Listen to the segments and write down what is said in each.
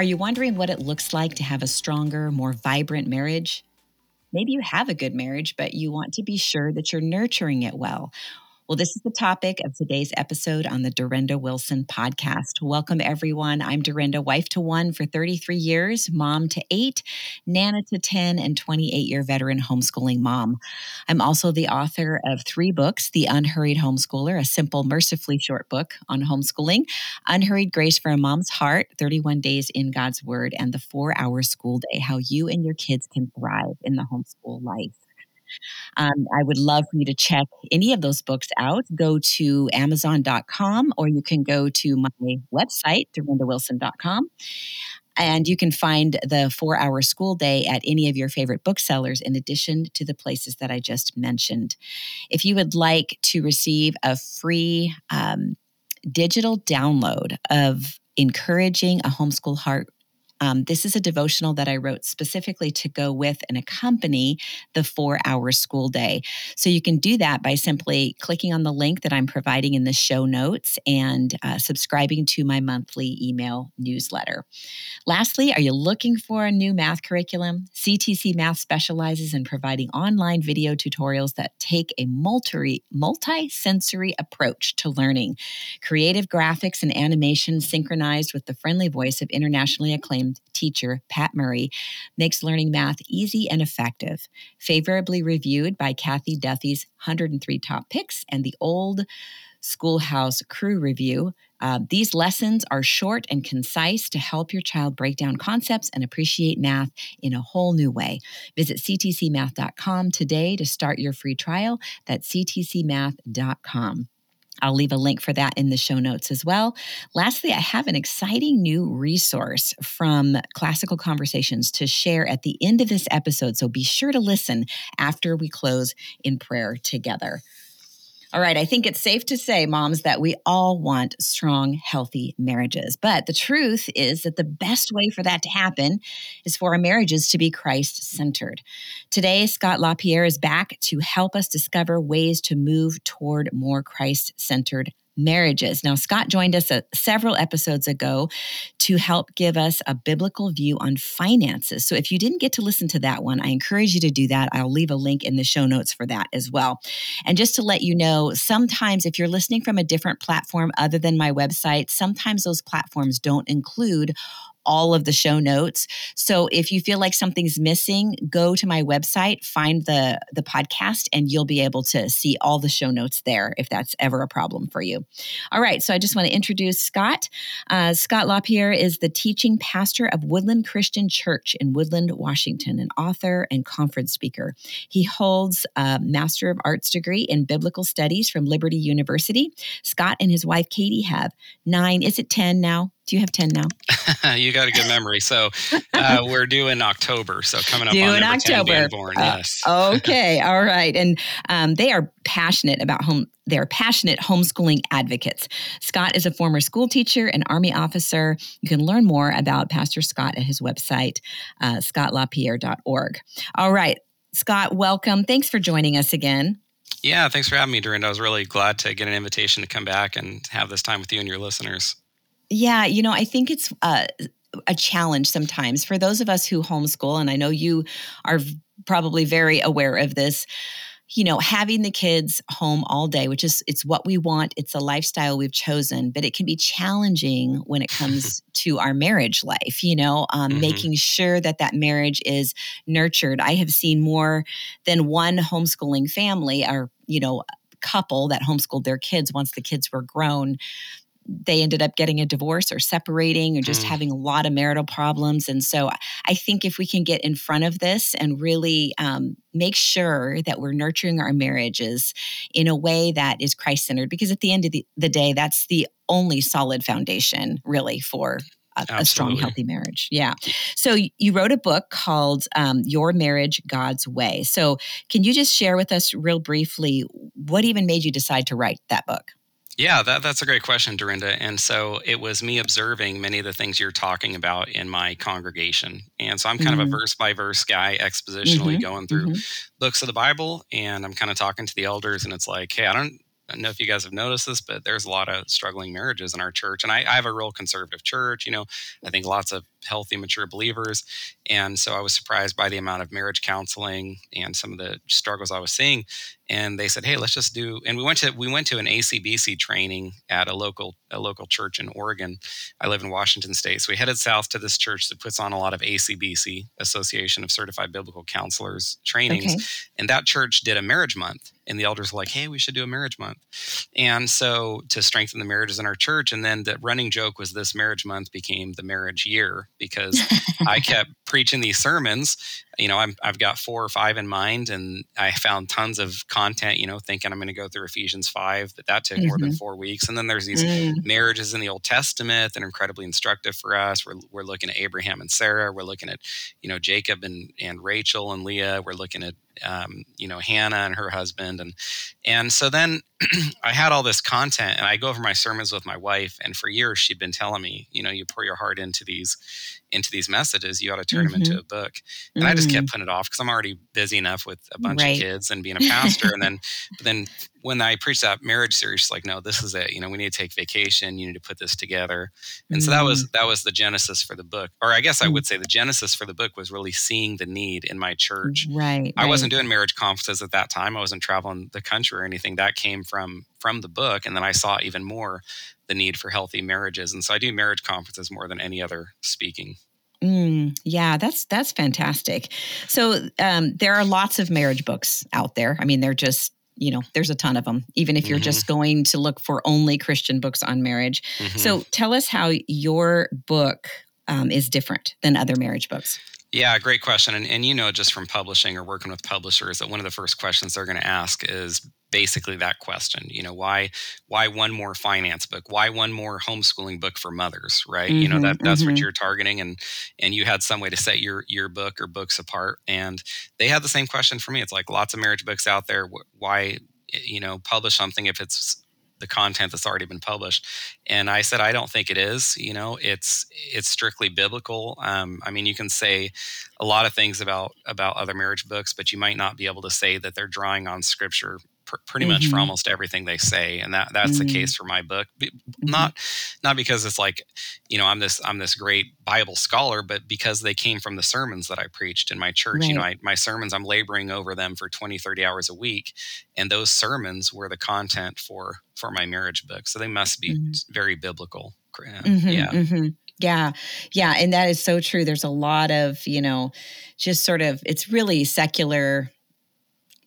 Are you wondering what it looks like to have a stronger, more vibrant marriage? Maybe you have a good marriage, but you want to be sure that you're nurturing it well. Well, this is the topic of today's episode on the Durenda Wilson podcast. Welcome, everyone. I'm Durenda, wife to one for 33 years, mom to eight, Nana to 10, and 28 year veteran homeschooling mom. I'm also the author of three books The Unhurried Homeschooler, a simple, mercifully short book on homeschooling, Unhurried Grace for a Mom's Heart, 31 Days in God's Word, and The Four Hour School Day How You and Your Kids Can Thrive in the Homeschool Life. Um, I would love for you to check any of those books out. Go to Amazon.com or you can go to my website, durendawilson.com. And you can find the four hour school day at any of your favorite booksellers, in addition to the places that I just mentioned. If you would like to receive a free um, digital download of encouraging a homeschool heart um, this is a devotional that I wrote specifically to go with and accompany the four hour school day. So you can do that by simply clicking on the link that I'm providing in the show notes and uh, subscribing to my monthly email newsletter. Lastly, are you looking for a new math curriculum? CTC Math specializes in providing online video tutorials that take a multi sensory approach to learning. Creative graphics and animation synchronized with the friendly voice of internationally acclaimed teacher, Pat Murray, makes learning math easy and effective. Favorably reviewed by Cathy Duffy's 103 Top Picks and the Old Schoolhouse Crew Review. Uh, these lessons are short and concise to help your child break down concepts and appreciate math in a whole new way. Visit ctcmath.com today to start your free trial. That's ctcmath.com. I'll leave a link for that in the show notes as well. Lastly, I have an exciting new resource from Classical Conversations to share at the end of this episode. So be sure to listen after we close in prayer together. All right, I think it's safe to say, moms, that we all want strong, healthy marriages. But the truth is that the best way for that to happen is for our marriages to be Christ centered. Today, Scott LaPierre is back to help us discover ways to move toward more Christ centered marriages. Now, Scott joined us a, uh, several episodes ago to help give us a biblical view on finances. So, if you didn't get to listen to that one, I encourage you to do that. I'll leave a link in the show notes for that as well. And just to let you know, sometimes if you're listening from a different platform other than my website, sometimes those platforms don't include all of the show notes. So if you feel like something's missing, go to my website, find the the podcast and you'll be able to see all the show notes there if that's ever a problem for you. All right, so I just want to introduce Scott. Uh, Scott LaPierre is the teaching pastor of Woodland Christian Church in Woodland, Washington, an author and conference speaker. He holds a Master of Arts degree in Biblical Studies from Liberty University. Scott and his wife Katie have nine, is it 10 now? Do you have 10 now? you got a good memory. So uh, we're due in October. So coming up due on in October. Born, uh, yes. okay. All right. And um, they are passionate about home. They're passionate homeschooling advocates. Scott is a former school teacher and Army officer. You can learn more about Pastor Scott at his website, uh, scottlapierre.org. All right. Scott, welcome. Thanks for joining us again. Yeah, thanks for having me, Durenda. I was really glad to get an invitation to come back and have this time with you and your listeners. Yeah, you know, I think it's uh, a challenge sometimes for those of us who homeschool, and I know you are probably very aware of this. You know, having the kids home all day, which is it's what we want, it's a lifestyle we've chosen, but it can be challenging when it comes to our marriage life. You know, um, mm-hmm. making sure that that marriage is nurtured. I have seen more than one homeschooling family, or you know, couple that homeschooled their kids once the kids were grown they ended up getting a divorce or separating or just mm. having a lot of marital problems. And so I think if we can get in front of this and really um, make sure that we're nurturing our marriages in a way that is Christ centered, because at the end of the, the, day, that's the only solid foundation really for. A, a, strong, healthy marriage. Yeah. So you wrote a book called um, Your Marriage God's Way. So can you just share with us, real briefly, what even made you decide to write that book? Yeah, that, that's a great question, Durenda. And so it was me observing many of the things you're talking about in my congregation. And so I'm kind mm-hmm. of a verse by verse guy, expositionally mm-hmm. going through mm-hmm. books of the Bible. And I'm kind of talking to the elders, and it's like, hey, I don't don't know if you guys have noticed this, but there's a lot of struggling marriages in our church. And I, I have a real conservative church, you know, I think lots of healthy, mature believers. And so I was surprised by the amount of marriage counseling and some of the struggles I was seeing. And they said, "Hey, let's just do." And we went to we went to an ACBC training at a local a local church in Oregon. I live in Washington State, so we headed south to this church that puts on a lot of ACBC Association of Certified Biblical Counselors trainings. Okay. And that church did a marriage month and the elders were like, "Hey, we should do a marriage month," and so to strengthen the marriages in our church. And then the running joke was this marriage month became the marriage year because I kept preaching these sermons. You know, i have got four or five in mind, and I found tons of content. You know, thinking I'm going to go through Ephesians five, but that took mm-hmm. more than mm-hmm. four weeks. And then there's these mm. marriages in the Old Testament that are incredibly instructive for us. We're we're looking at Abraham and Sarah. We're looking at you know Jacob and and Rachel and Leah. We're looking at um, you know Hannah and her husband, and and so then I had all this content, and I go over my sermons with my wife, and for years she'd been telling me, you know, you pour your heart into these into these messages, you ought to turn mm-hmm. them into mm-hmm. a book. And mm-hmm. I just kept mm-hmm. putting it off because I'm already busy enough with a bunch right. of kids and being a pastor. and then, but then when I preached that marriage series, she's like, no, this is it. You know, we need to take vacation. You need to put this together. And mm-hmm. so that was mm. that was the genesis for the book. Or I guess I would mm. say the genesis for the book was really seeing the need in my church. Right. I right. wasn't doing marriage conferences at that time. I wasn't traveling the country or anything. That came from from the book. And then I saw even more the need for healthy marriages. And so I do marriage conferences more than any other speaking. Mm, yeah, that's that's fantastic. So um, there are lots of marriage books out there. I mean, they're just you know there's a ton of them even if you're mm-hmm. just going to look for only christian books on marriage mm-hmm. so tell us how your book um, is different than other marriage books yeah, great question. And, and you know, just from publishing or working with publishers, that one of the first questions they're going to ask is basically that question. You know, why why one more finance book? Why one more homeschooling book for mothers? Right? Mm-hmm, you know, that that's mm-hmm. what you're targeting, and and you had some way to set your your book or books apart. And they had the same question for me. It's like lots of marriage books out there. Why you know publish something if it's the content that's already been published. And i said i don't think it is you know it's it's strictly biblical. Um, i mean you can say a lot of things about about other marriage books but you might not be able to say that they're drawing on scripture pr- pretty mm-hmm. much for mm-hmm. almost everything they say, and that that's mm-hmm. the case for my book. Mm-hmm. Not not because it's like you know I'm this I'm this great Bible scholar, but because they came from the sermons that I preached in my church. Right. You know, I, my sermons I'm laboring over them for 20, 30 hours a week, and those sermons were the content for for my marriage book. So they must be mm-hmm. very biblical. Mm-hmm, yeah. Yeah. Yeah. And that is so true. There's a lot of, you know, just sort of, it's really secular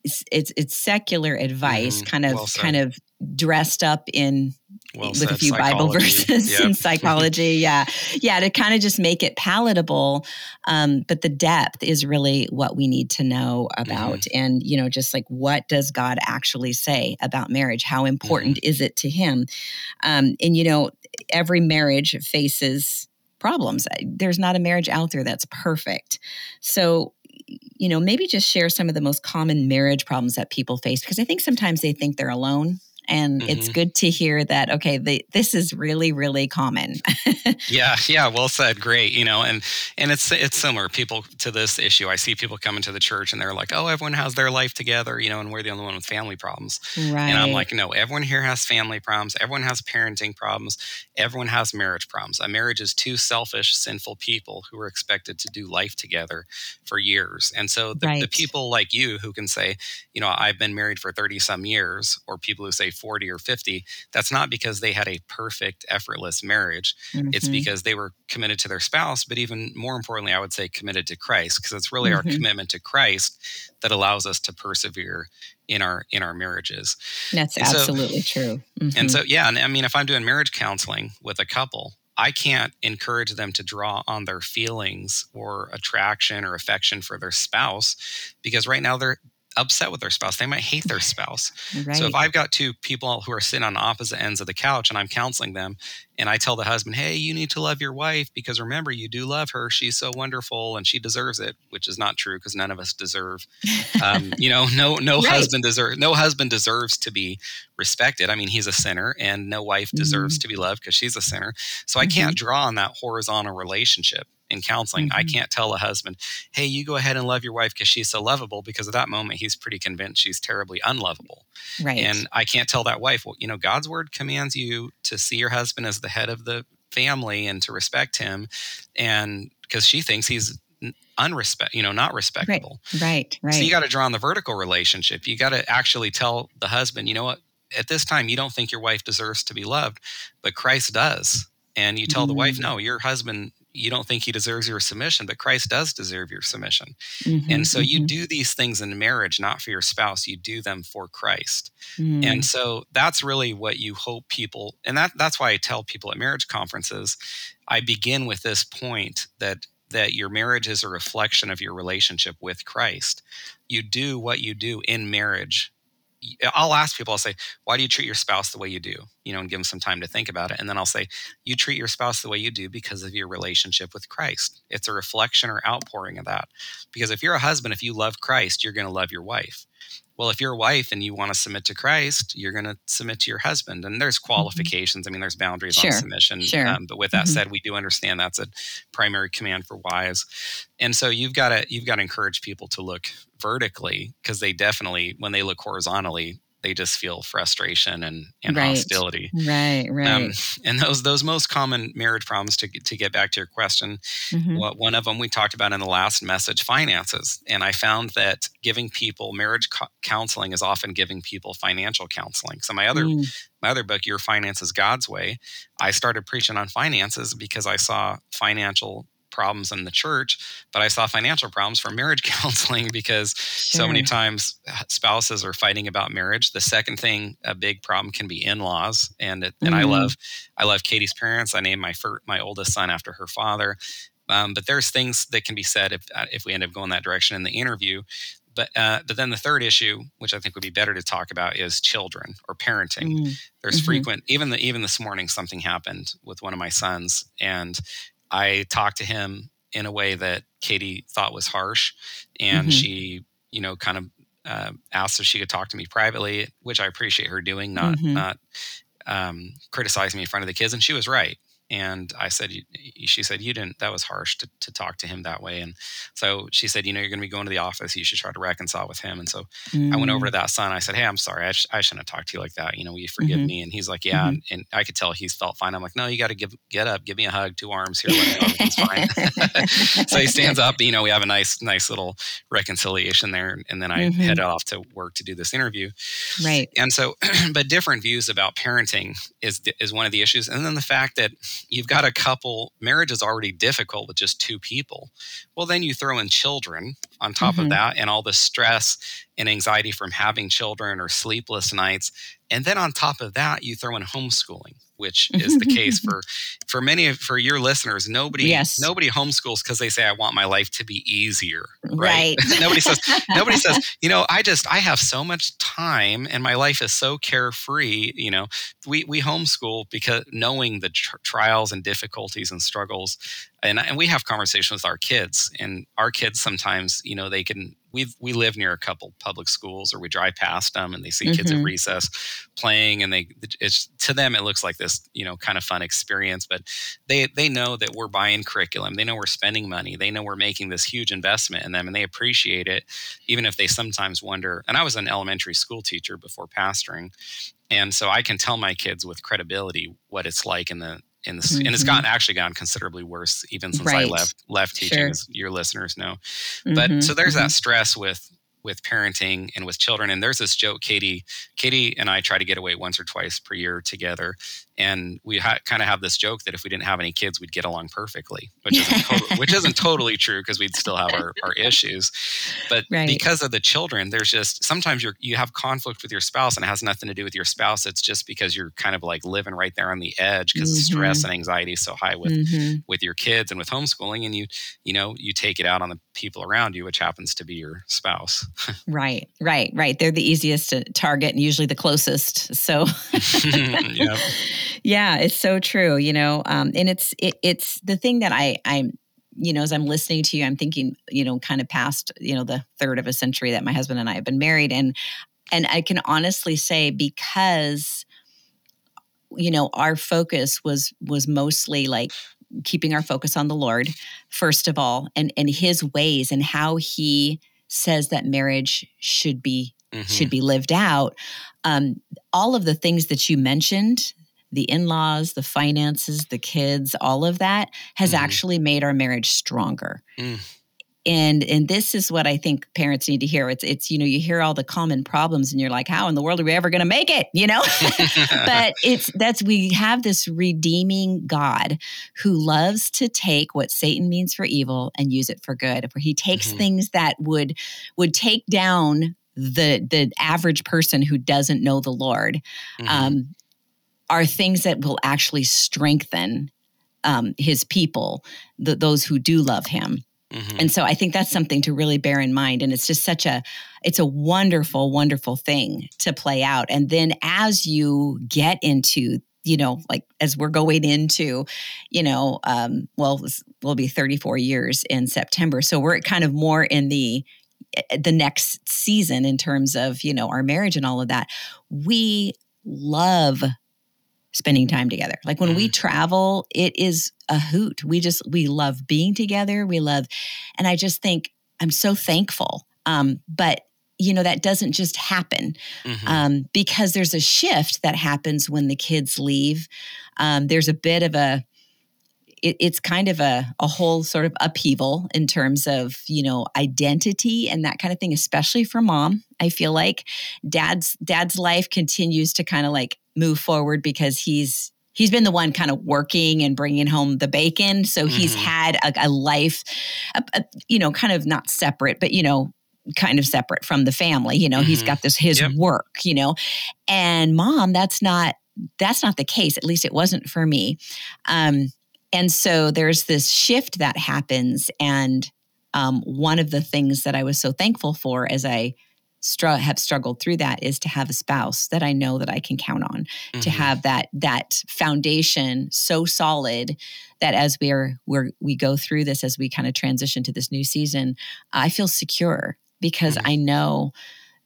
it's it's, it's secular advice, mm, kind of well kind of dressed up in well with said. a few psychology. Bible verses yep. and psychology. yeah, yeah, to kind of just make it palatable. Um, but the depth is really what we need to know about, mm-hmm. and you know, just like what does God actually say about marriage? How important mm-hmm. is it to Him? Um, and you know, every marriage faces problems. There's not a marriage out there that's perfect. So you know, maybe just share some of the most common marriage problems that people face because I think sometimes they think they're alone and mm-hmm. it's good to hear that okay they, this is really really common. Yeah yeah well said great you know and and it's it's similar people to this issue i see people coming to the church and they're like oh everyone has their life together you know and we're the only one with family problems. Right and i'm like no everyone here has family problems everyone has parenting problems everyone has marriage problems. A marriage is two selfish sinful people who are expected to do life together for years. And so the, right. the people like you who can say you know i've been married for 30 some years or people who say 40 or 50, that's not because they had a perfect, effortless marriage. Mm-hmm. It's because they were committed to their spouse, but even more importantly, I would say committed to Christ, because it's really mm-hmm. our commitment to Christ that allows us to persevere in our in our marriages. That's and absolutely so, true. Mm-hmm. And so yeah, and I mean if I'm doing marriage counseling with a couple, I can't encourage them to draw on their feelings or attraction or affection for their spouse because right now they're upset with their spouse. They might hate their spouse. Right. So if I've got two people who are sitting on opposite ends of the couch and I'm counseling them and I tell the husband, "Hey, you need to love your wife because remember you do love her. She's so wonderful and she deserves it," which is not true because none of us deserve um, you know, no no right. husband deserve no husband deserves to be respected. I mean, he's a sinner and no wife deserves mm-hmm. to be loved because she's a sinner. So I mm-hmm. can't draw on that horizontal relationship in counseling. Mm-hmm. I can't tell a husband, hey, you go ahead and love your wife because she's so lovable, because at that moment he's pretty convinced she's terribly unlovable. Right. And I can't tell that wife, well, you know, God's word commands you to see your husband as the head of the family and to respect him. And because she thinks he's unrespect, you know, not respectable. Right, right. right. So you got to draw on the vertical relationship. You got to actually tell the husband, you know what, at this time you don't think your wife deserves to be loved, but Christ does. And you tell mm-hmm. the wife, mm. no, your husband, you don't think he deserves your submission, but Christ does deserve your submission. Mm-hmm, and so mm-hmm. you do these things in marriage, not for your spouse, you do them for Christ. Mm. And so that's really what you hope people, and that, that's why I tell people at marriage conferences, I begin with this point that that your marriage is a reflection of your relationship with Christ. You do what you do in marriage I'll ask people, I'll say, why do you treat your spouse the way you do? You know, and give them some time to think about it. And then I'll say, you treat your spouse the way you do because of your relationship with Christ. It's a reflection or outpouring of that. Because if you're a husband, if you love Christ, you're going to love your wife. Well, if you're a wife and you want to submit to Christ, you're going to submit to your husband. And there's mm-hmm. qualifications. Mm-hmm. I mean, there's boundaries sure. on submission. Sure. Um, but with that mm-hmm. said, we do understand that's a primary command for wives. And so you've got to you've got to encourage people to look vertically because they definitely, when they look horizontally, they just feel frustration and, and right. hostility. Right, right. Um, and those those most common marriage problems to to get back to your question, mm-hmm. what one of them we talked about in the last message, finances. And I found that giving people marriage co- counseling is often giving people financial counseling. So my other mm. my other book, Your Finances God's Way, I started preaching on finances because I saw financial problems in the church, but I saw financial problems from marriage counseling because sure. so many times uh, spouses are fighting about marriage. The second thing, a big problem can be in-laws, and it, and mm-hmm. I love I love Katie's parents. I named my fir- my oldest son after her father. Um, but there's things that can be said if uh, if we end up going that direction in the interview. But uh, but then the third issue, which I think would be better to talk about, is children or parenting. Mm-hmm. There's mm-hmm. frequent even the, even this morning something happened with one of my sons, and I talked to him in a way that Katie thought was harsh, and mm-hmm. she, you know, kind of uh, asked if she could talk to me privately, which I appreciate her doing, not mm-hmm. not um, criticizing me in front of the kids. And she was right. And I said, she said, you didn't, that was harsh to, to talk to him that way. And so she said, you know, you're going to be going to the office. You should try to reconcile with him. And so mm. I went over to mm. that son. I said, Hey, I'm sorry. I, sh- I shouldn't have talked to you like that. You know, will you forgive mm-hmm. me? And he's like, yeah. Mm-hmm. And, and, I could tell he felt fine. I'm like, no, you got to give, get up, give me a hug, two arms here. Let me know everything's fine. so he stands up, you know, we have a nice, nice little reconciliation there. And then I mm-hmm. head off to work to do this interview. Right. And so, but different views about parenting is, is one of the issues. And then the fact that you've got a couple marriage is already difficult with just two people. Well, then you throw in children on top mm-hmm. of that and all the stress and anxiety from having children or sleepless nights. And then on top of that, you throw in homeschooling which is the case for for many of for your listeners. Nobody yes. nobody homeschools because they say I want my life to be easier. Right. right. nobody says nobody says, you know, I just I have so much time and my life is so carefree. You know, we we homeschool because knowing the tr- trials and difficulties and struggles and, and we have conversations with our kids and our kids sometimes you know they can we we live near a couple public schools or we drive past them and they see mm-hmm. kids at mm-hmm. recess playing and they it's to them it looks like this you know kind of fun experience but they they know that we're buying curriculum they know we're spending money they know we're making this huge investment in them and they appreciate it even if they sometimes wonder and i was an elementary school teacher before pastoring and so i can tell my kids with credibility what it's like in the in this, mm-hmm. and it's gotten mm-hmm. actually gotten considerably worse even since right. I left left teaching, sure. as your listeners know. But mm-hmm. so there's mm-hmm. that stress with with parenting and with children. And there's this joke, Katie, Katie and I try to get away once or twice per year together. And we ha- kind of have this joke that if we didn't have any kids, we'd get along perfectly, which isn't, to- which isn't totally true because we'd still have our, our issues. But right. because of the children, there's just sometimes you you have conflict with your spouse and it has nothing to do with your spouse. It's just because you're kind of like living right there on the edge because mm-hmm. stress and anxiety is so high with mm-hmm. with your kids and with homeschooling. And you you know you take it out on the people around you, which happens to be your spouse. right, right, right. They're the easiest to target and usually the closest. So, yeah. Yeah, it's so true. You know, um, and it's it, it's the thing that I I'm you know as I'm listening to you, I'm thinking you know kind of past you know the third of a century that my husband and I have been married, and and I can honestly say because you know our focus was was mostly like keeping our focus on the Lord first of all, and and His ways and how He says that marriage should be mm-hmm. should be lived out. Um, all of the things that you mentioned the in-laws the finances the kids all of that has mm-hmm. actually made our marriage stronger. Mm. And and this is what i think parents need to hear. It's it's you know you hear all the common problems and you're like how in the world are we ever going to make it? You know? But it's that's we have this redeeming god who loves to take what satan means for evil and use it for good. Where he takes mm-hmm. things that would would take down the the average person who doesn't know the lord. Mm-hmm. um, are things that will actually strengthen um, his people the, those who do love him Mm-hmm. And so I think that's something to really bear in mind. And it's just such a, it's a wonderful, wonderful thing to play out. And then as you get into, you know, like as we're going into, you know, um, well, we'll be 34 years in September. So we're kind of more in the, eh, the next season in terms of, you know, our marriage and all of that. We love spending time together. Like when mm. we travel, it is a hoot. We just we love being together. We love, and I just think I'm so thankful. Um, but you know that doesn't just happen mm-hmm. um, because there's a shift that happens when the kids leave. Um, there's a bit of a it, it's kind of a, a whole sort of upheaval in terms of you know identity and that kind of thing especially for mom i feel like dad's dad's life continues to kind of like move forward because he's he's been the one kind of working and bringing home the bacon so mm-hmm. he's had a, a life a, a, you know kind of not separate but you know kind of separate from the family you know mm-hmm. he's got this his yep. work you know and mom that's not that's not the case at least it wasn't for me um and so there's this shift that happens and um, one of the things that i was so thankful for as i str- have struggled through that is to have a spouse that I know that I can count on, mm-hmm. to have that that foundation so solid that as we're we're we go through this as we kind of transition to this new season, I feel secure because mm-hmm. I know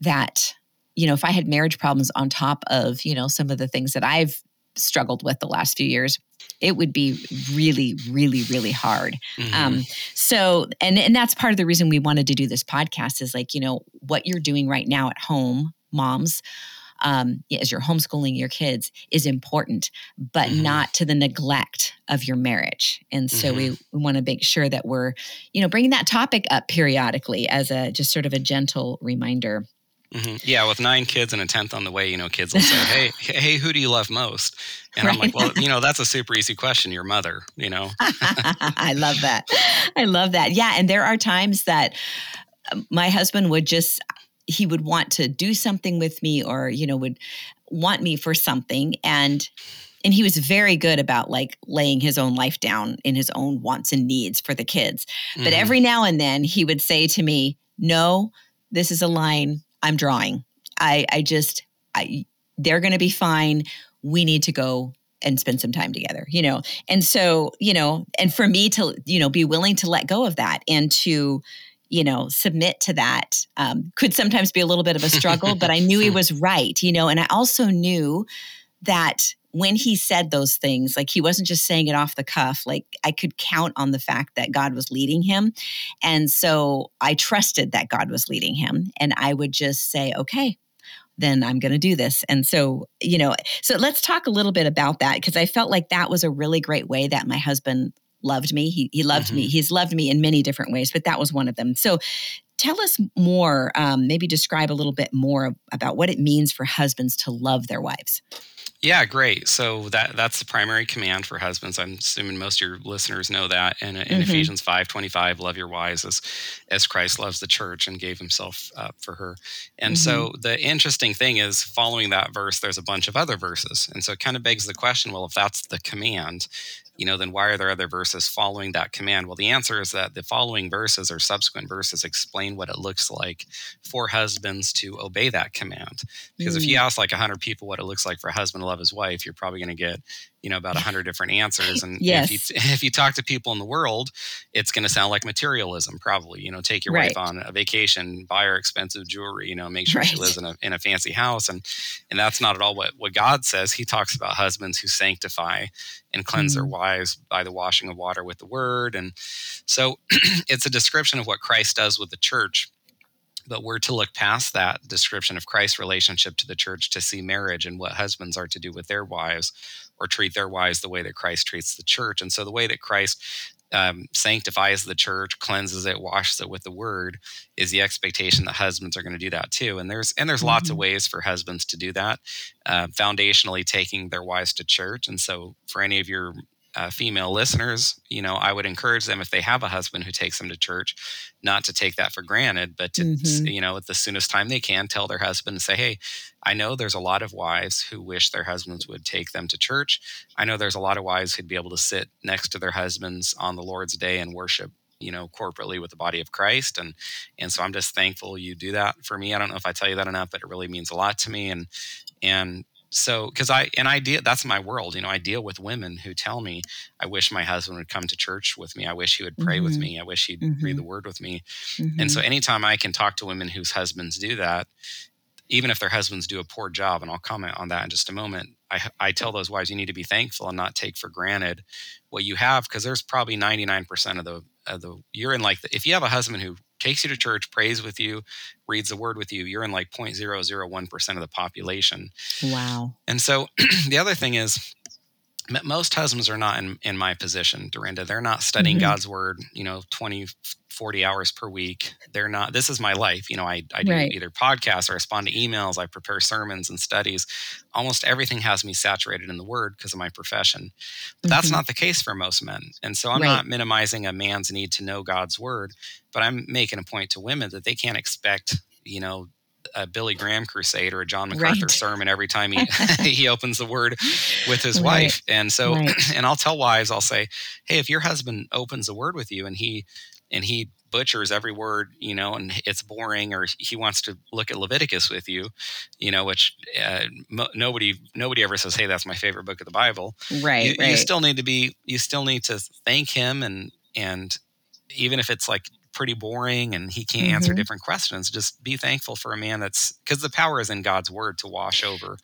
that you know if I had marriage problems on top of you know some of the things that I've struggled with the last few years it would be really, really, really hard. Mm-hmm. Um, so, and and that's part of the reason we wanted to do this podcast is like, you know, what you're doing right now at home, moms, um, as you're homeschooling your kids is important, but mm-hmm. not to the neglect of your marriage. And so mm-hmm. we, we want to make sure that we're, you know, bringing that topic up periodically as a just sort of a gentle reminder. Mm-hmm. Yeah, with nine kids and a tenth on the way, you know, kids will say, "Hey, hey, who do you love most?" And right. I'm like, "Well, you know, that's a super easy question. Your mother, you know." I love that. I love that. Yeah, and there are times that um, my husband would just he would want to do something with me, or you know, would want me for something, and and he was very good about like laying his own life down in his own wants and needs for the kids. Mm-hmm. But every now and then he would say to me, "No, this is a line I'm drawing. I I just I they're going to be fine. We need to go and spend some time together, you know. And so, you know, and for me to, you know, be willing to let go of that and to, you know, submit to that um, could sometimes be a little bit of a struggle, but I knew he was right, you know, and I also knew that when he said those things, like he wasn't just saying it off the cuff, like I could count on the fact that God was leading him. And so I trusted that God was leading him. And I would just say, okay, then I'm going to do this. And so, you know, so let's talk a little bit about that because I felt like that was a really great way that my husband loved me. He, he loved mm-hmm. me. He's loved me in many different ways, but that was one of them. So tell us more, um, maybe describe a little bit more about what it means for husbands to love their wives. Yeah, great. So that that's the primary command for husbands. I'm assuming most of your listeners know that. And in mm-hmm. Ephesians 5:25, love your wives as as Christ loves the church and gave himself up for her. And mm-hmm. so the interesting thing is following that verse there's a bunch of other verses. And so it kind of begs the question, well, if that's the command, you know, then why are there other verses following that command? Well, the answer is that the following verses or subsequent verses explain what it looks like for husbands to obey that command. Because mm. if you mm. ask like 100 people what it looks like for a husband to love his wife, you're probably going to get you know about a hundred different answers and yes. if you if you talk to people in the world it's going to sound like materialism probably you know take your right. wife on a vacation buy her expensive jewelry you know make sure right. she lives in a, in a fancy house and and that's not at all what what god says he talks about husbands who sanctify and cleanse mm their wives by the washing of water with the word and so it's a description of what christ does with the church but we're to look past that description of Christ's relationship to the church to see marriage and what husbands are to do with their wives or treat their wives the way that Christ treats the church. And so the way that Christ um, sanctifies the church, cleanses it, washes it with the word, is the expectation that husbands are going to do that too. And there's and there's mm-hmm. lots of mm-hmm. ways for husbands to do that. Uh, foundationally, taking their wives to church. And so, for any of your uh, female listeners, you know, I would encourage them if they have a husband who takes them to church, not to take that for granted, but to, mm-hmm. you know, at the soonest time they can, tell their husband and say, "Hey, I know there's a lot of wives who wish their husbands would take them to church. I know there's a lot of wives who'd be able to sit next to their husbands on the Lord's day and worship." you know corporately with the body of christ and and so i'm just thankful you do that for me i don't know if i tell you that enough but it really means a lot to me and and so because i and i deal that's my world you know i deal with women who tell me i wish my husband would come to church with me i wish he would pray mm-hmm. with me i wish he'd mm-hmm. read the word with me mm-hmm. and so mm-hmm. anytime i can talk to women whose husbands do that even if their husbands do a poor job and i'll comment on that in just a moment i, I tell those wives you need to be thankful and not take for granted what you have because there's probably 99% of the of the you're in like the, if you have a husband who takes you to church, prays with you, reads the word with you, you're in like 0.001% of the population. Wow. And so the other thing is, most husbands are not in, in my position, Durenda. They're not studying mm-hmm. God's word, you know, 20, 40 hours per week. They're not, this is my life. You know, I, I do right. either podcasts or respond to emails, I prepare sermons and studies. Almost everything has me saturated in the word because of my profession. But mm-hmm. that's not the case for most men. And so I'm right. not minimizing a man's need to know God's word, but I'm making a point to women that they can't expect, you know, a Billy Graham crusade or a John MacArthur right. sermon every time he he opens the word with his right. wife. And so right. and I'll tell wives, I'll say, Hey, if your husband opens the word with you and he and he butchers every word, you know, and it's boring, or he wants to look at Leviticus with you, you know, which uh, mo- nobody nobody ever says, "Hey, that's my favorite book of the Bible." Right you, right. you still need to be, you still need to thank him, and and even if it's like pretty boring and he can't mm-hmm. answer different questions, just be thankful for a man that's because the power is in God's word to wash over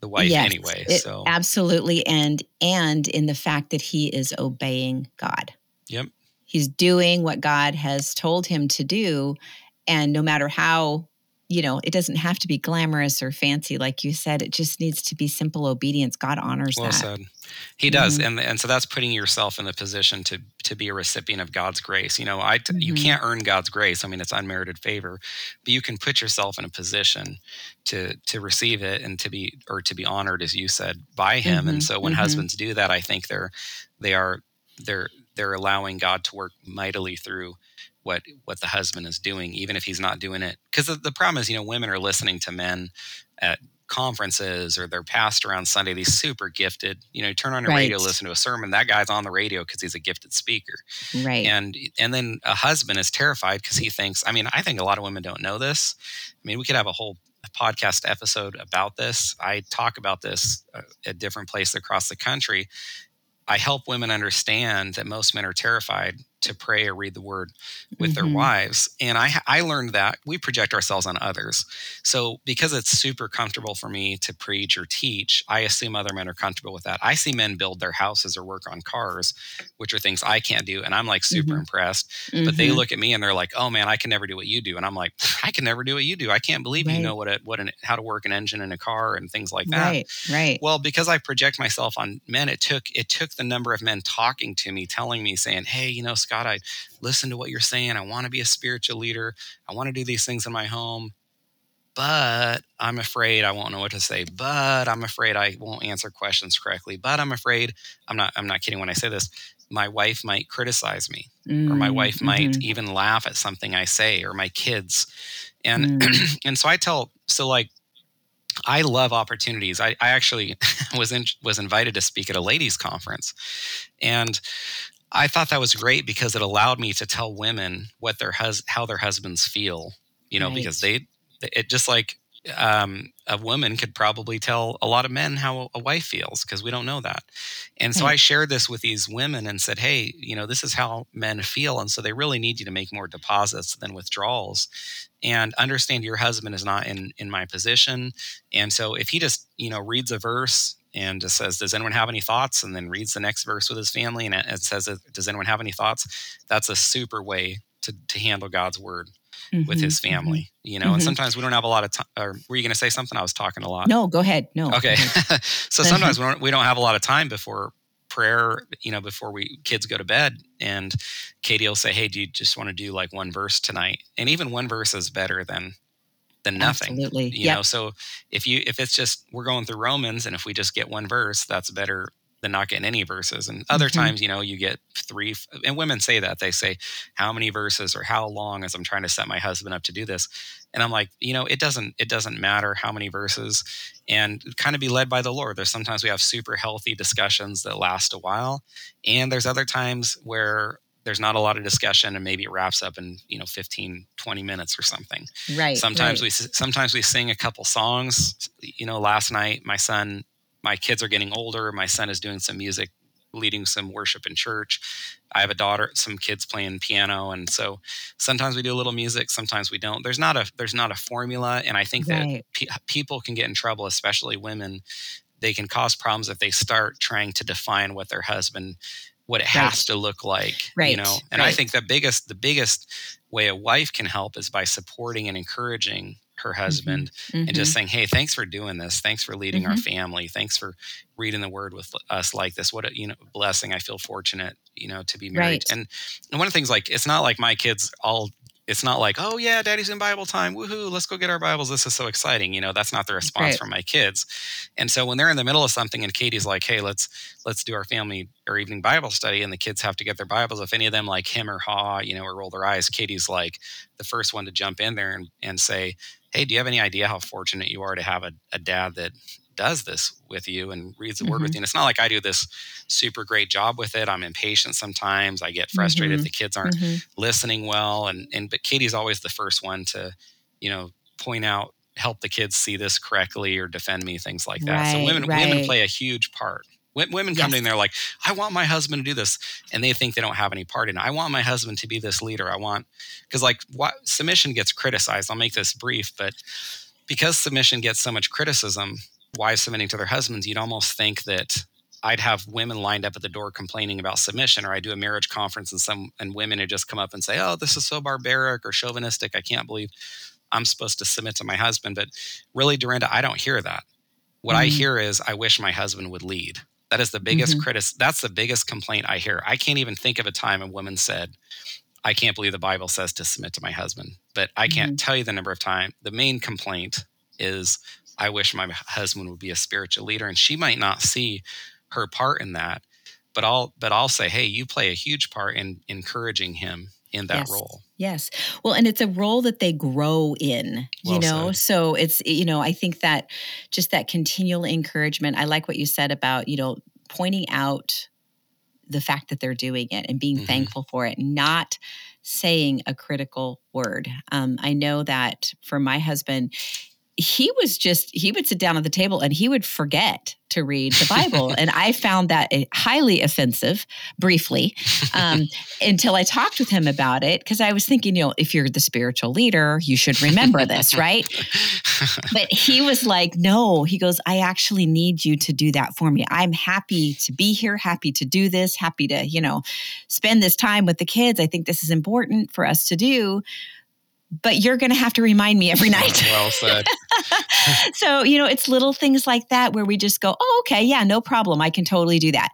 the wife yes, anyway. It, so absolutely, and and in the fact that he is obeying God. Yep. He's doing what God has told him to do. And no matter how you know, it doesn't have to be glamorous or fancy, like you said. It just needs to be simple obedience. God honors well that. Said. He does, mm-hmm. and and so that's putting yourself in the position to to be a recipient of God's grace. You know, I mm-hmm. you can't earn God's grace. I mean, it's unmerited favor, but you can put yourself in a position to to receive it and to be or to be honored, as you said, by Him. Mm-hmm. And so when mm-hmm. husbands do that, I think they're they are they're they're allowing God to work mightily through what what the husband is doing, even if he's not doing it. Because the, the problem is, you know, women are listening to men at conferences or their pastor on Sunday. These super gifted. You know, turn on your right. radio, listen to a sermon. That guy's on the radio because he's a gifted speaker. Right. And and then a husband is terrified because he thinks. I mean, I think a lot of women don't know this. I mean, we could have a whole podcast episode about this. I talk about this uh, at different places across the country. I help women understand that most men are terrified to pray or read the word with mm-hmm. their wives. And I, I learned that we project ourselves on others. So because it's super comfortable for me to preach or teach, I assume other men are comfortable with that. I see men build their houses or work on cars, which are things I can't do. And I'm like super mm-hmm. impressed. Mm-hmm. But they mm-hmm. look at me and they're like, oh man, I can never do what you do. And I'm like, I can never do what you do. I can't believe right. you know what, a, what an, how to work an engine in a car and things like that. Right, right. Well, because I project myself on men, it took, it took the number of men talking to me, telling me, saying, hey, you know, Scott, I listen to what you're saying. I want to be a spiritual leader. I want to do these things in my home. But I'm afraid I won't know what to say. But I'm afraid I won't answer questions correctly. But I'm afraid I'm not I'm not kidding when I say this. My wife might criticize me, mm, or my mm, wife mm-hmm. might even laugh at something I say, or my kids. And mm. and so I tell so like I love opportunities. I, I actually was in, was invited to speak at a ladies' conference, and I thought that was great because it allowed me to tell women what their hus- how their husbands feel. You know, right. because they it just like um, a woman could probably tell a lot of men how a wife feels because we don't know that. And so I shared this with these women and said, hey, you know, this is how men feel. And so they really need you to make more deposits than withdrawals and understand your husband is not in in my position. And so if he just, you know, reads a verse and just says, Does anyone have any thoughts? And then reads the next verse with his family and it says, Does anyone have any thoughts? That's a super way to, to handle God's word mm-hmm, with his family, mm-hmm. you know, mm-hmm. and sometimes we don't have a lot of time. Or were you going to say something? I was talking a lot. No, go ahead. No. Okay. So sometimes we don't, we don't have a lot of time before prayer, you know, before we kids go to bed. And Katie will say, Hey, do you just want to do like one verse tonight? And even one verse is better than than nothing. Absolutely. You yep. know, so if you if it's just we're going through Romans and if we just get one verse, that's better than not getting any verses. And other mm-hmm. times, you know, you get three and women say that. They say, How many verses or how long as I'm trying to set my husband up to do this? And I'm like, you know, it doesn't it doesn't matter how many verses and kind of be led by the Lord. There's sometimes we have super healthy discussions that last a while. And there's other times where there's not a lot of discussion and maybe it wraps up in you know 15 20 minutes or something right sometimes right. we sometimes we sing a couple songs you know last night my son my kids are getting older my son is doing some music leading some worship in church i have a daughter some kids playing piano and so sometimes we do a little music sometimes we don't there's not a there's not a formula and i think right. that pe- people can get in trouble especially women they can cause problems if they start trying to define what their husband what it has to look like right. you know and right. i think the biggest the biggest way a wife can help is by supporting and encouraging her mm-hmm. husband mm-hmm. and just mm-hmm. saying hey thanks for doing this thanks for leading mm-hmm. our family thanks for reading the word with us like this what a you know blessing i feel fortunate you know to be married and, and one of the things like it's not like my kids all it's not like, oh yeah, daddy's in Bible time. Woohoo, let's go get our Bibles. This is so exciting. You know, that's not the response right. from my kids. And so when they're in the middle of something and Katie's like, hey, let's let's do our family or evening Bible study, and the kids have to get their Bibles, if any of them like him or ha, you know, or roll their eyes, Katie's like the first one to jump in there and, and say, Hey, do you have any idea how fortunate you are to have a, a dad that does this with you and reads the mm-hmm. word with mm-hmm. you. And it's not like I do this super great job with it. I'm impatient sometimes. I get frustrated mm-hmm. the kids aren't mm-hmm. listening well. And and but Katie's always the first one to, you know, point out, help the kids see this correctly or defend me, things like that. Right, so women right. women play a huge part. Women come yes. in there like, I want my husband to do this, and they think they don't have any part in it. I want my husband to be this leader. I want because like what, submission gets criticized. I'll make this brief, but because submission gets so much criticism, wives submitting to their husbands, you'd almost think that I'd have women lined up at the door complaining about submission, or I do a marriage conference and some and women would just come up and say, "Oh, this is so barbaric or chauvinistic. I can't believe I'm supposed to submit to my husband." But really, Durenda, I don't hear that. What mm-hmm. I hear is, "I wish my husband would lead." That is the biggest mm-hmm. critic. That's the biggest complaint I hear. I can't even think of a time a woman said, "I can't believe the Bible says to submit to my husband." But I can't mm-hmm. tell you the number of times. The main complaint is I wish my husband would be a spiritual leader. And she might not see her part in that, but I'll but I'll say, hey, you play a huge part in encouraging him in that yes. role. Yes. Well, and it's a role that they grow in, you well know? Said. So it's, you know, I think that just that continual encouragement. I like what you said about, you know, pointing out the fact that they're doing it and being mm-hmm. thankful for it, not saying a critical word. Um, I know that for my husband, he was just he would sit down at the table and he would forget to read the bible. And i found that highly offensive briefly um, until i talked with him about it because i was thinking you know if you're the spiritual leader you should remember this right? But he was like no. He goes i actually need you to do that for me. I'm happy to be here happy to do this happy to you know spend this time with the kids. I think this is important for us to do but you're going to have to remind me every night. well said. so, you know, it's little things like that where we just go, oh, okay, yeah, no problem. I can totally do that.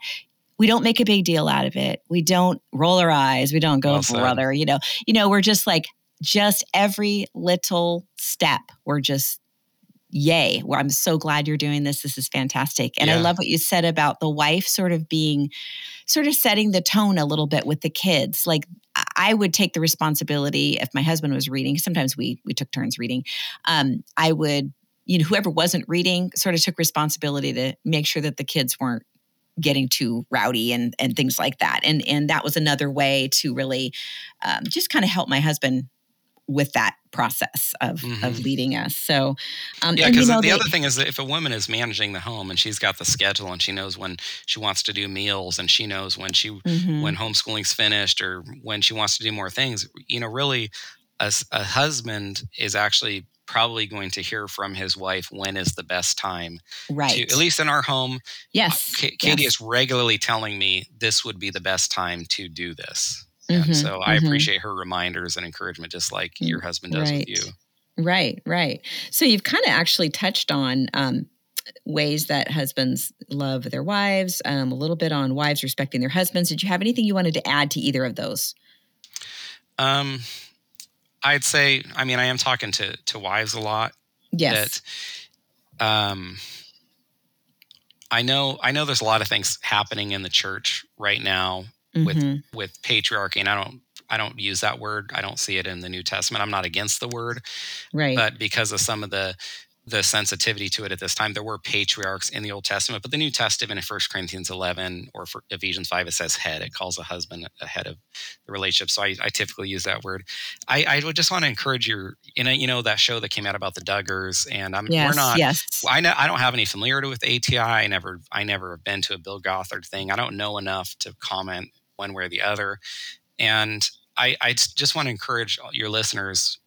We don't make a big deal out of it. We don't roll our eyes. We don't go, well brother, you know, you know, we're just like, just every little step, we're just yay where i'm so glad you're doing this this is fantastic and yeah. i love what you said about the wife sort of being sort of setting the tone a little bit with the kids like i would take the responsibility if my husband was reading sometimes we we took turns reading um, i would you know whoever wasn't reading sort of took responsibility to make sure that the kids weren't getting too rowdy and and things like that. And and that was another way to really um, just kind of help my husband with that process of mm-hmm. of leading us. So, um, yeah, because you know, the they, other thing is that if a woman is managing the home and she's got the schedule and she knows when she wants to do meals and she knows when she mm-hmm. when homeschooling's finished or when she wants to do more things, you know, really, a, a husband is actually probably going to hear from his wife when is the best time. Right. To, at least in our home. Yes. K- Katie yes. is regularly telling me this would be the best time to do this. Mm-hmm, so I mm-hmm. appreciate her reminders and encouragement, just like mm, your husband does right. with you. Right, right. So you've kind of actually touched on um, ways that husbands love their wives, um, a little bit on wives respecting their husbands. Did you have anything you wanted to add to either of those? Um, I'd say, I mean, I am talking to to wives a lot. Yes. That, um, I know, I know, there's a lot of things happening in the church right now mm-hmm. with with patriarchy, and I don't I don't use that word. I don't see it in the New Testament. I'm not against the word, right? But because of some of the the sensitivity to it at this time. There were patriarchs in the Old Testament, but the New Testament in 1 Corinthians 11 or for Ephesians 5, it says head. It calls a husband a head of the relationship. So I, I typically use that word. I, I, would just want to encourage you, in a, you know, that show that came out about the Duggars and I'm, yes, we're not, yes. I know, I don't have any familiarity with ATI. I never, I never have been to a Bill Gothard thing. I don't know enough to comment one way or the other. And I, I just want to encourage your listeners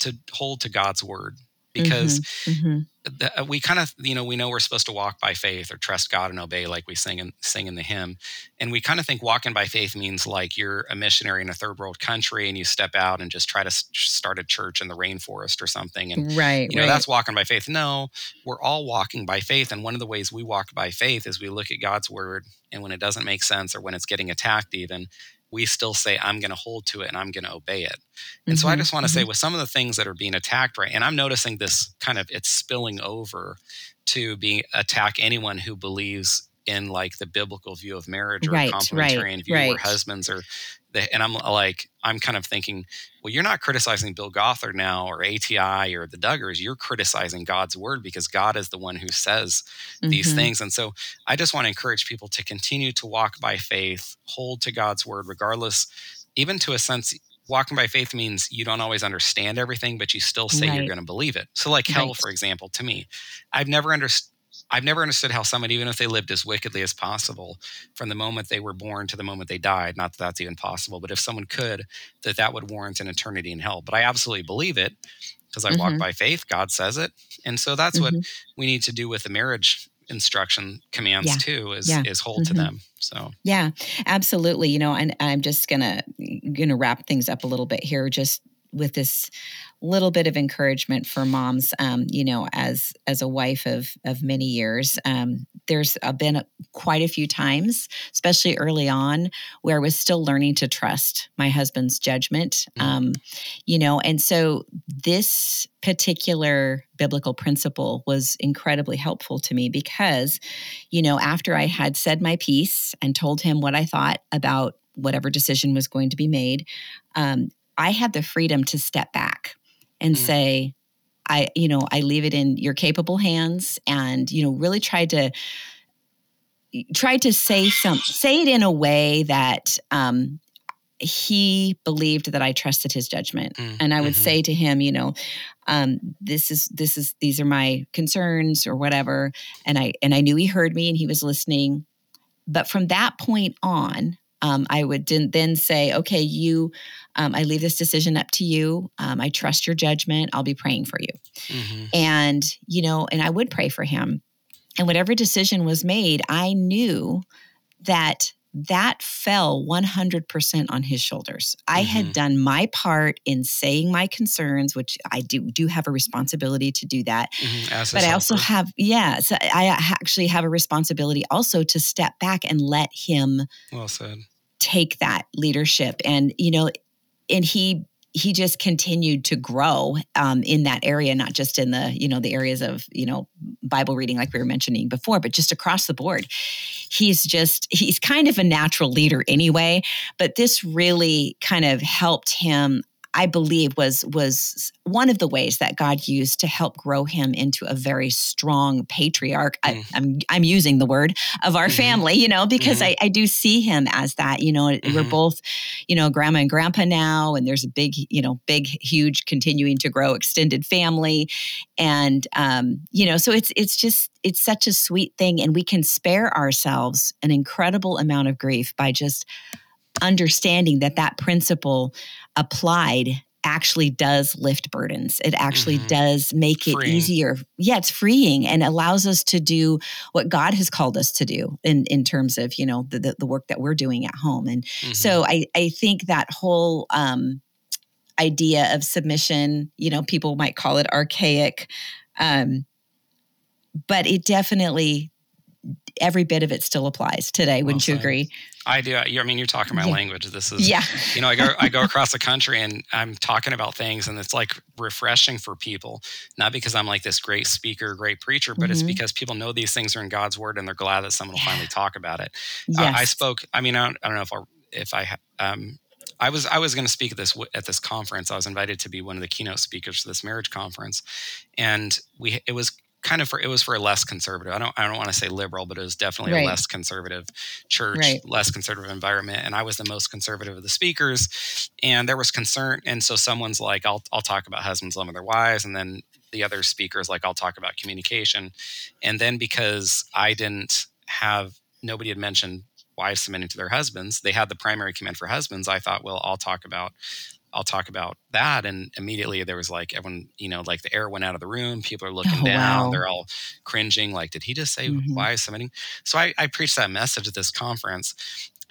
to hold to God's word because mm-hmm, mm-hmm. The, uh, we kind of you know we know we're supposed to walk by faith or trust God and obey like we sing and sing in the hymn and we kind of think walking by faith means like you're a missionary in a third world country and you step out and just try to start a church in the rainforest or something and right you know right. that's walking by faith no we're all walking by faith and one of the ways we walk by faith is we look at God's word and when it doesn't make sense or when it's getting attacked even we still say, I'm going to hold to it and I'm going to obey it. And mm-hmm, so I mm-hmm, just want to mm-hmm. say, with some of the things that are being attacked, right, and I'm noticing this kind of it's spilling over to being attack anyone who believes in like the biblical view of marriage or right, complementarian right, view right. where husbands are and I'm like I'm kind of thinking well you're not criticizing Bill Gothard now or ATI or the Duggars you're criticizing God's word because God is the one who says mm-hmm. these things and so I just want to encourage people to continue to walk by faith hold to God's word regardless even to a sense walking by faith means you don't always understand everything but you still say right. you're going to believe it so like hell right. for example to me I've never understood I've never understood how someone, even if they lived as wickedly as possible, from the moment they were born to the moment they died, not that that's even possible, but if someone could, that that would warrant an eternity in hell. But I absolutely believe it because I mm-hmm. walk by faith. God says it. And so that's mm-hmm. what we need to do with the marriage instruction commands yeah. too is yeah. is hold mm-hmm. to them so yeah absolutely you know and i'm just gonna gonna wrap things up a little bit here just with this little bit of encouragement for moms um, you know as as a wife of of many years um, there's been quite a few times especially early on where i was still learning to trust my husband's judgment mm. um, you know and so this particular biblical principle was incredibly helpful to me because you know after i had said my piece and told him what i thought about whatever decision was going to be made um, I had the freedom to step back and mm. say, I, you know, I leave it in your capable hands and, you know, really tried to tried to say some say it in a way that um he believed that I trusted his judgment. Mm, and I would mm-hmm. say to him, you know, um, this is this is these are my concerns or whatever. And I and I knew he heard me and he was listening. But from that point on, um, I would then say, okay, you, um, I leave this decision up to you. Um, I trust your judgment. I'll be praying for you. Mm-hmm. And, you know, and I would pray for him. And whatever decision was made, I knew that that fell 100% on his shoulders. I mm-hmm. had done my part in saying my concerns, which I do do have a responsibility to do that. Mm-hmm. But I also have, yeah, so I actually have a responsibility also to step back and let him well said. take that leadership. And, you know, and he he just continued to grow um, in that area, not just in the you know the areas of you know Bible reading like we were mentioning before, but just across the board. He's just he's kind of a natural leader anyway, but this really kind of helped him I believe was was one of the ways that God used to help grow him into a very strong patriarch. Mm. I, am I'm, I'm using the word of our mm-hmm. family, you know, because mm-hmm. I, I do see him as that. You know, mm-hmm. we're both, you know, grandma and grandpa now, and there's a big, you know, big, huge, continuing to grow extended family, and um, you know, so it's it's just it's such a sweet thing, and we can spare ourselves an incredible amount of grief by just understanding that that principle applied actually does lift burdens. It actually mm-hmm. does make freeing. it easier. Yeah, it's freeing and allows us to do what God has called us to do in, in terms of, you know, the, the, work that we're doing at home. And mm-hmm. so I, I think that whole um, idea of submission, you know, people might call it archaic. Um, but it definitely every bit of it still applies today. Wouldn't you agree? I do. I mean, you're talking my yeah. language. This is, yeah. you know, I go, I go across the country and I'm talking about things, and it's like refreshing for people. Not because I'm like this great speaker, great preacher, but mm-hmm. it's because people know these things are in God's word, and they're glad that someone will finally talk about it. Yes. Uh, I spoke. I mean, I don't, I don't know if I, if I, um, I was I was going to speak at this at this conference. I was invited to be one of the keynote speakers for this marriage conference, and we it was kind of for it was for a less conservative. I don't I don't want to say liberal, but it was definitely right. a less conservative church, right. less conservative environment. And I was the most conservative of the speakers, and there was concern. And so someone's like, "I'll I'll talk about husbands loving their wives," and then the other speakers like, "I'll talk about communication." And then because I didn't have nobody had mentioned wives submitting to their husbands, they had the primary command for husbands. I thought, well, I'll talk about I'll talk about that. And immediately there was like everyone, you know, like the air went out of the room. People are looking oh, down. Wow. They're all cringing. Like, did he just say mm-hmm. why is submitting? So I, I preached that message at this conference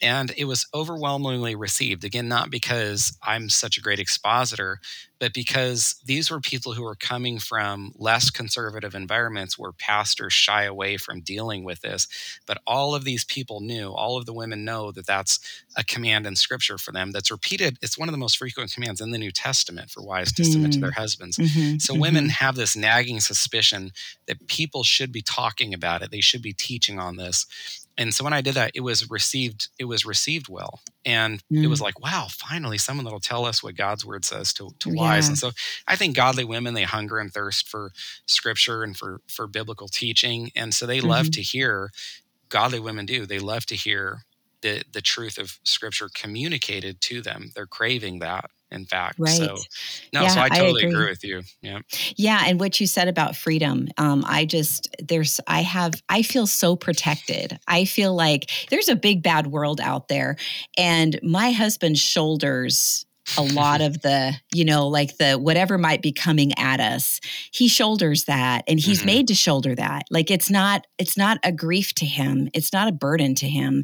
and it was overwhelmingly received. Again, not because I'm such a great expositor, but because these were people who were coming from less conservative environments where pastors shy away from dealing with this. But all of these people knew, all of the women know that that's a command in scripture for them that's repeated. It's one of the most frequent commands in the New Testament for wives to mm. submit to their mm-hmm. husbands. Mm-hmm. So mm-hmm. women have this nagging suspicion that people should be talking about it, they should be teaching on this and so when I did that, it was received. It was received well, and mm. it was mm. like, wow, finally, someone that'll tell us what God's word says to, to yeah. wives. And so I think godly women they hunger and thirst for Scripture and for for biblical teaching, and so they mm-hmm. love to hear. Godly women do. They love to hear the the truth of Scripture communicated to them. They're craving that in fact. Right. So, no, yeah, so I totally I agree. agree. with you. Yeah. Yeah. And what you said about freedom, um, I just, there's, I have, I feel so protected. I feel like there's a big bad world out there. And my husband's shoulders a lot of the, you know, like the whatever might be coming at us. He shoulders that and he's mm-hmm. made to shoulder that. Like it's not it's not a grief to him. It's not a burden to him.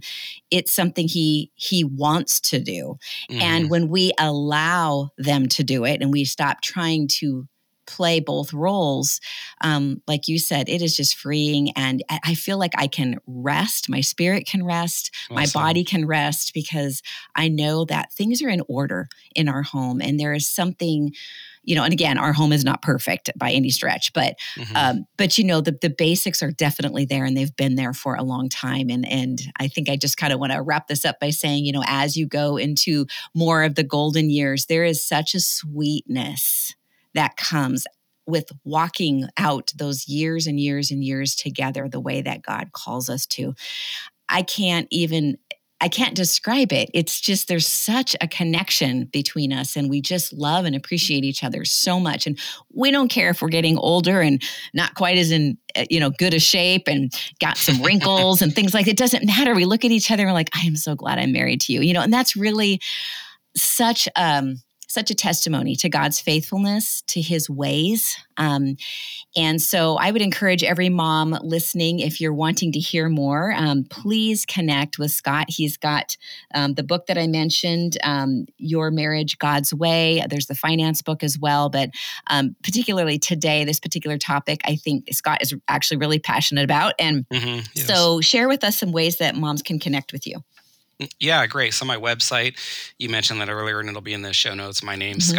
It's something he he wants to do. Mm-hmm. And when we allow them to do it and we stop trying to play both roles, um, like you said, it is just freeing. And I feel like I can rest. My spirit can rest. Awesome. My body can rest because I know that things are in order in our home. And there is something you know, and again, our home is not perfect by any stretch, but mm-hmm. um, but you know, the the basics are definitely there, and they've been there for a long time. And and I think I just kind of want to wrap this up by saying, you know, as you go into more of the golden years, there is such a sweetness that comes with walking out those years and years and years together the way that God calls us to. I can't even I can't describe it. It's just there's such a connection between us and we just love and appreciate each other so much and we don't care if we're getting older and not quite as in uh, you know good a shape and got some wrinkles and things like it doesn't matter. We look at each other and we're like I am so glad I'm married to you. You know, and that's really such um such a testimony to God's faithfulness, to his ways. Um, and so I would encourage every mom listening, if you're wanting to hear more, um, please connect with Scott. He's got um, the book that I mentioned, um, Your Marriage, God's Way. There's the finance book as well. But um, particularly today, this particular topic, I think Scott is actually really passionate about. And mm-hmm, yes. so share with us some ways that moms can connect with you. Yeah, great. So my website, you mentioned that earlier, and it'll be in the show notes. My name's mm-hmm.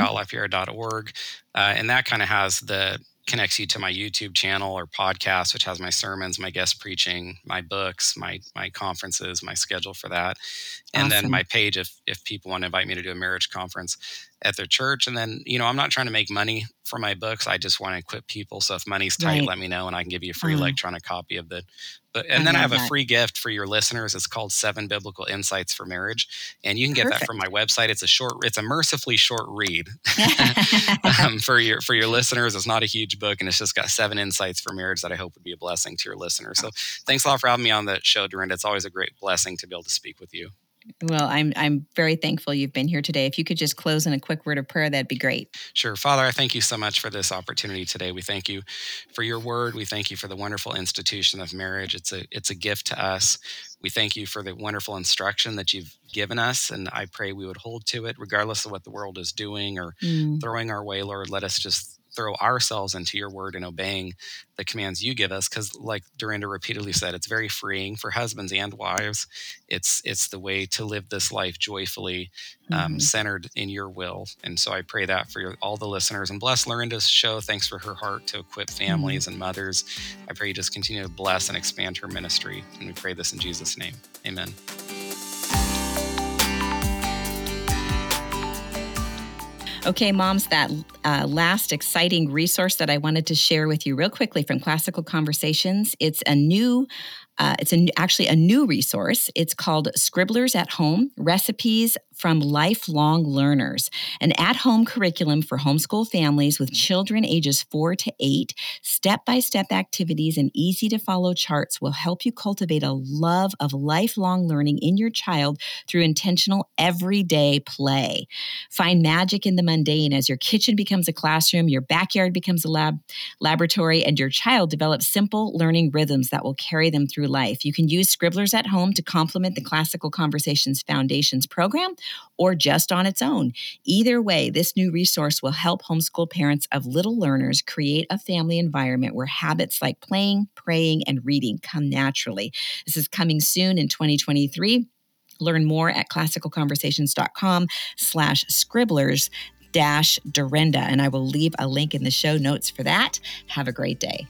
Uh, and that kind of has the connects you to my YouTube channel or podcast, which has my sermons, my guest preaching, my books, my my conferences, my schedule for that, and awesome. then my page if if people want to invite me to do a marriage conference. at their church. And then, you know, I'm not trying to make money for my books. I just want to equip people. So if money's tight, right. let me know and I can give you a free mm. electronic copy of the but and I then I have that. a free gift for your listeners. It's called Seven Biblical Insights for Marriage. And you can get Perfect. that from my website. It's a short, it's a mercifully short read um, for your for your listeners. It's not a huge book and it's just got seven insights for marriage that I hope would be a blessing to your listeners. So thanks a lot for having me on the show, Durenda. It's always a great blessing to be able to speak with you. Well, I'm I'm very thankful you've been here today. If you could just close in a quick word of prayer, that'd be great. Sure. Father, I thank you so much for this opportunity today. We thank you for your word. We thank you for the wonderful institution of marriage. It's a it's a gift to us. We thank you for the wonderful instruction that you've given us, and I pray we would hold to it regardless of what the world is doing or mm. throwing our way, Lord. Let us just throw ourselves into your word and obeying the commands you give us because like Durenda repeatedly said it's very freeing for husbands and wives. It's it's the way to live this life joyfully um, mm-hmm. centered in your will and so I pray that for your, all the listeners and bless Durenda's show. Thanks for her heart to equip families mm-hmm. and mothers. I pray you just continue to bless and expand her ministry and we pray this in Jesus name. Amen Okay, moms, that uh, last exciting resource that I wanted to share with you real quickly from Classical Conversations. It's a new uh, it's a, actually a new resource. It's called Scribblers at Home Recipes from lifelong learners, an at home curriculum for homeschool families with children ages four to eight. Step by step activities and easy to follow charts will help you cultivate a love of lifelong learning in your child through intentional everyday play. Find magic in the mundane as your kitchen becomes a classroom, your backyard becomes a lab laboratory, and your child develops simple learning rhythms that will carry them through life. You can use Scribblers at Home to complement the Classical Conversations Foundations program or just on its own. Either way, this new resource will help homeschool parents of little learners create a family environment where habits like playing, praying, and reading come naturally. This is coming soon in 2023. Learn more at classicalconversations.com slash scribblers dash Durenda. And I will leave a link in the show notes for that. Have a great day.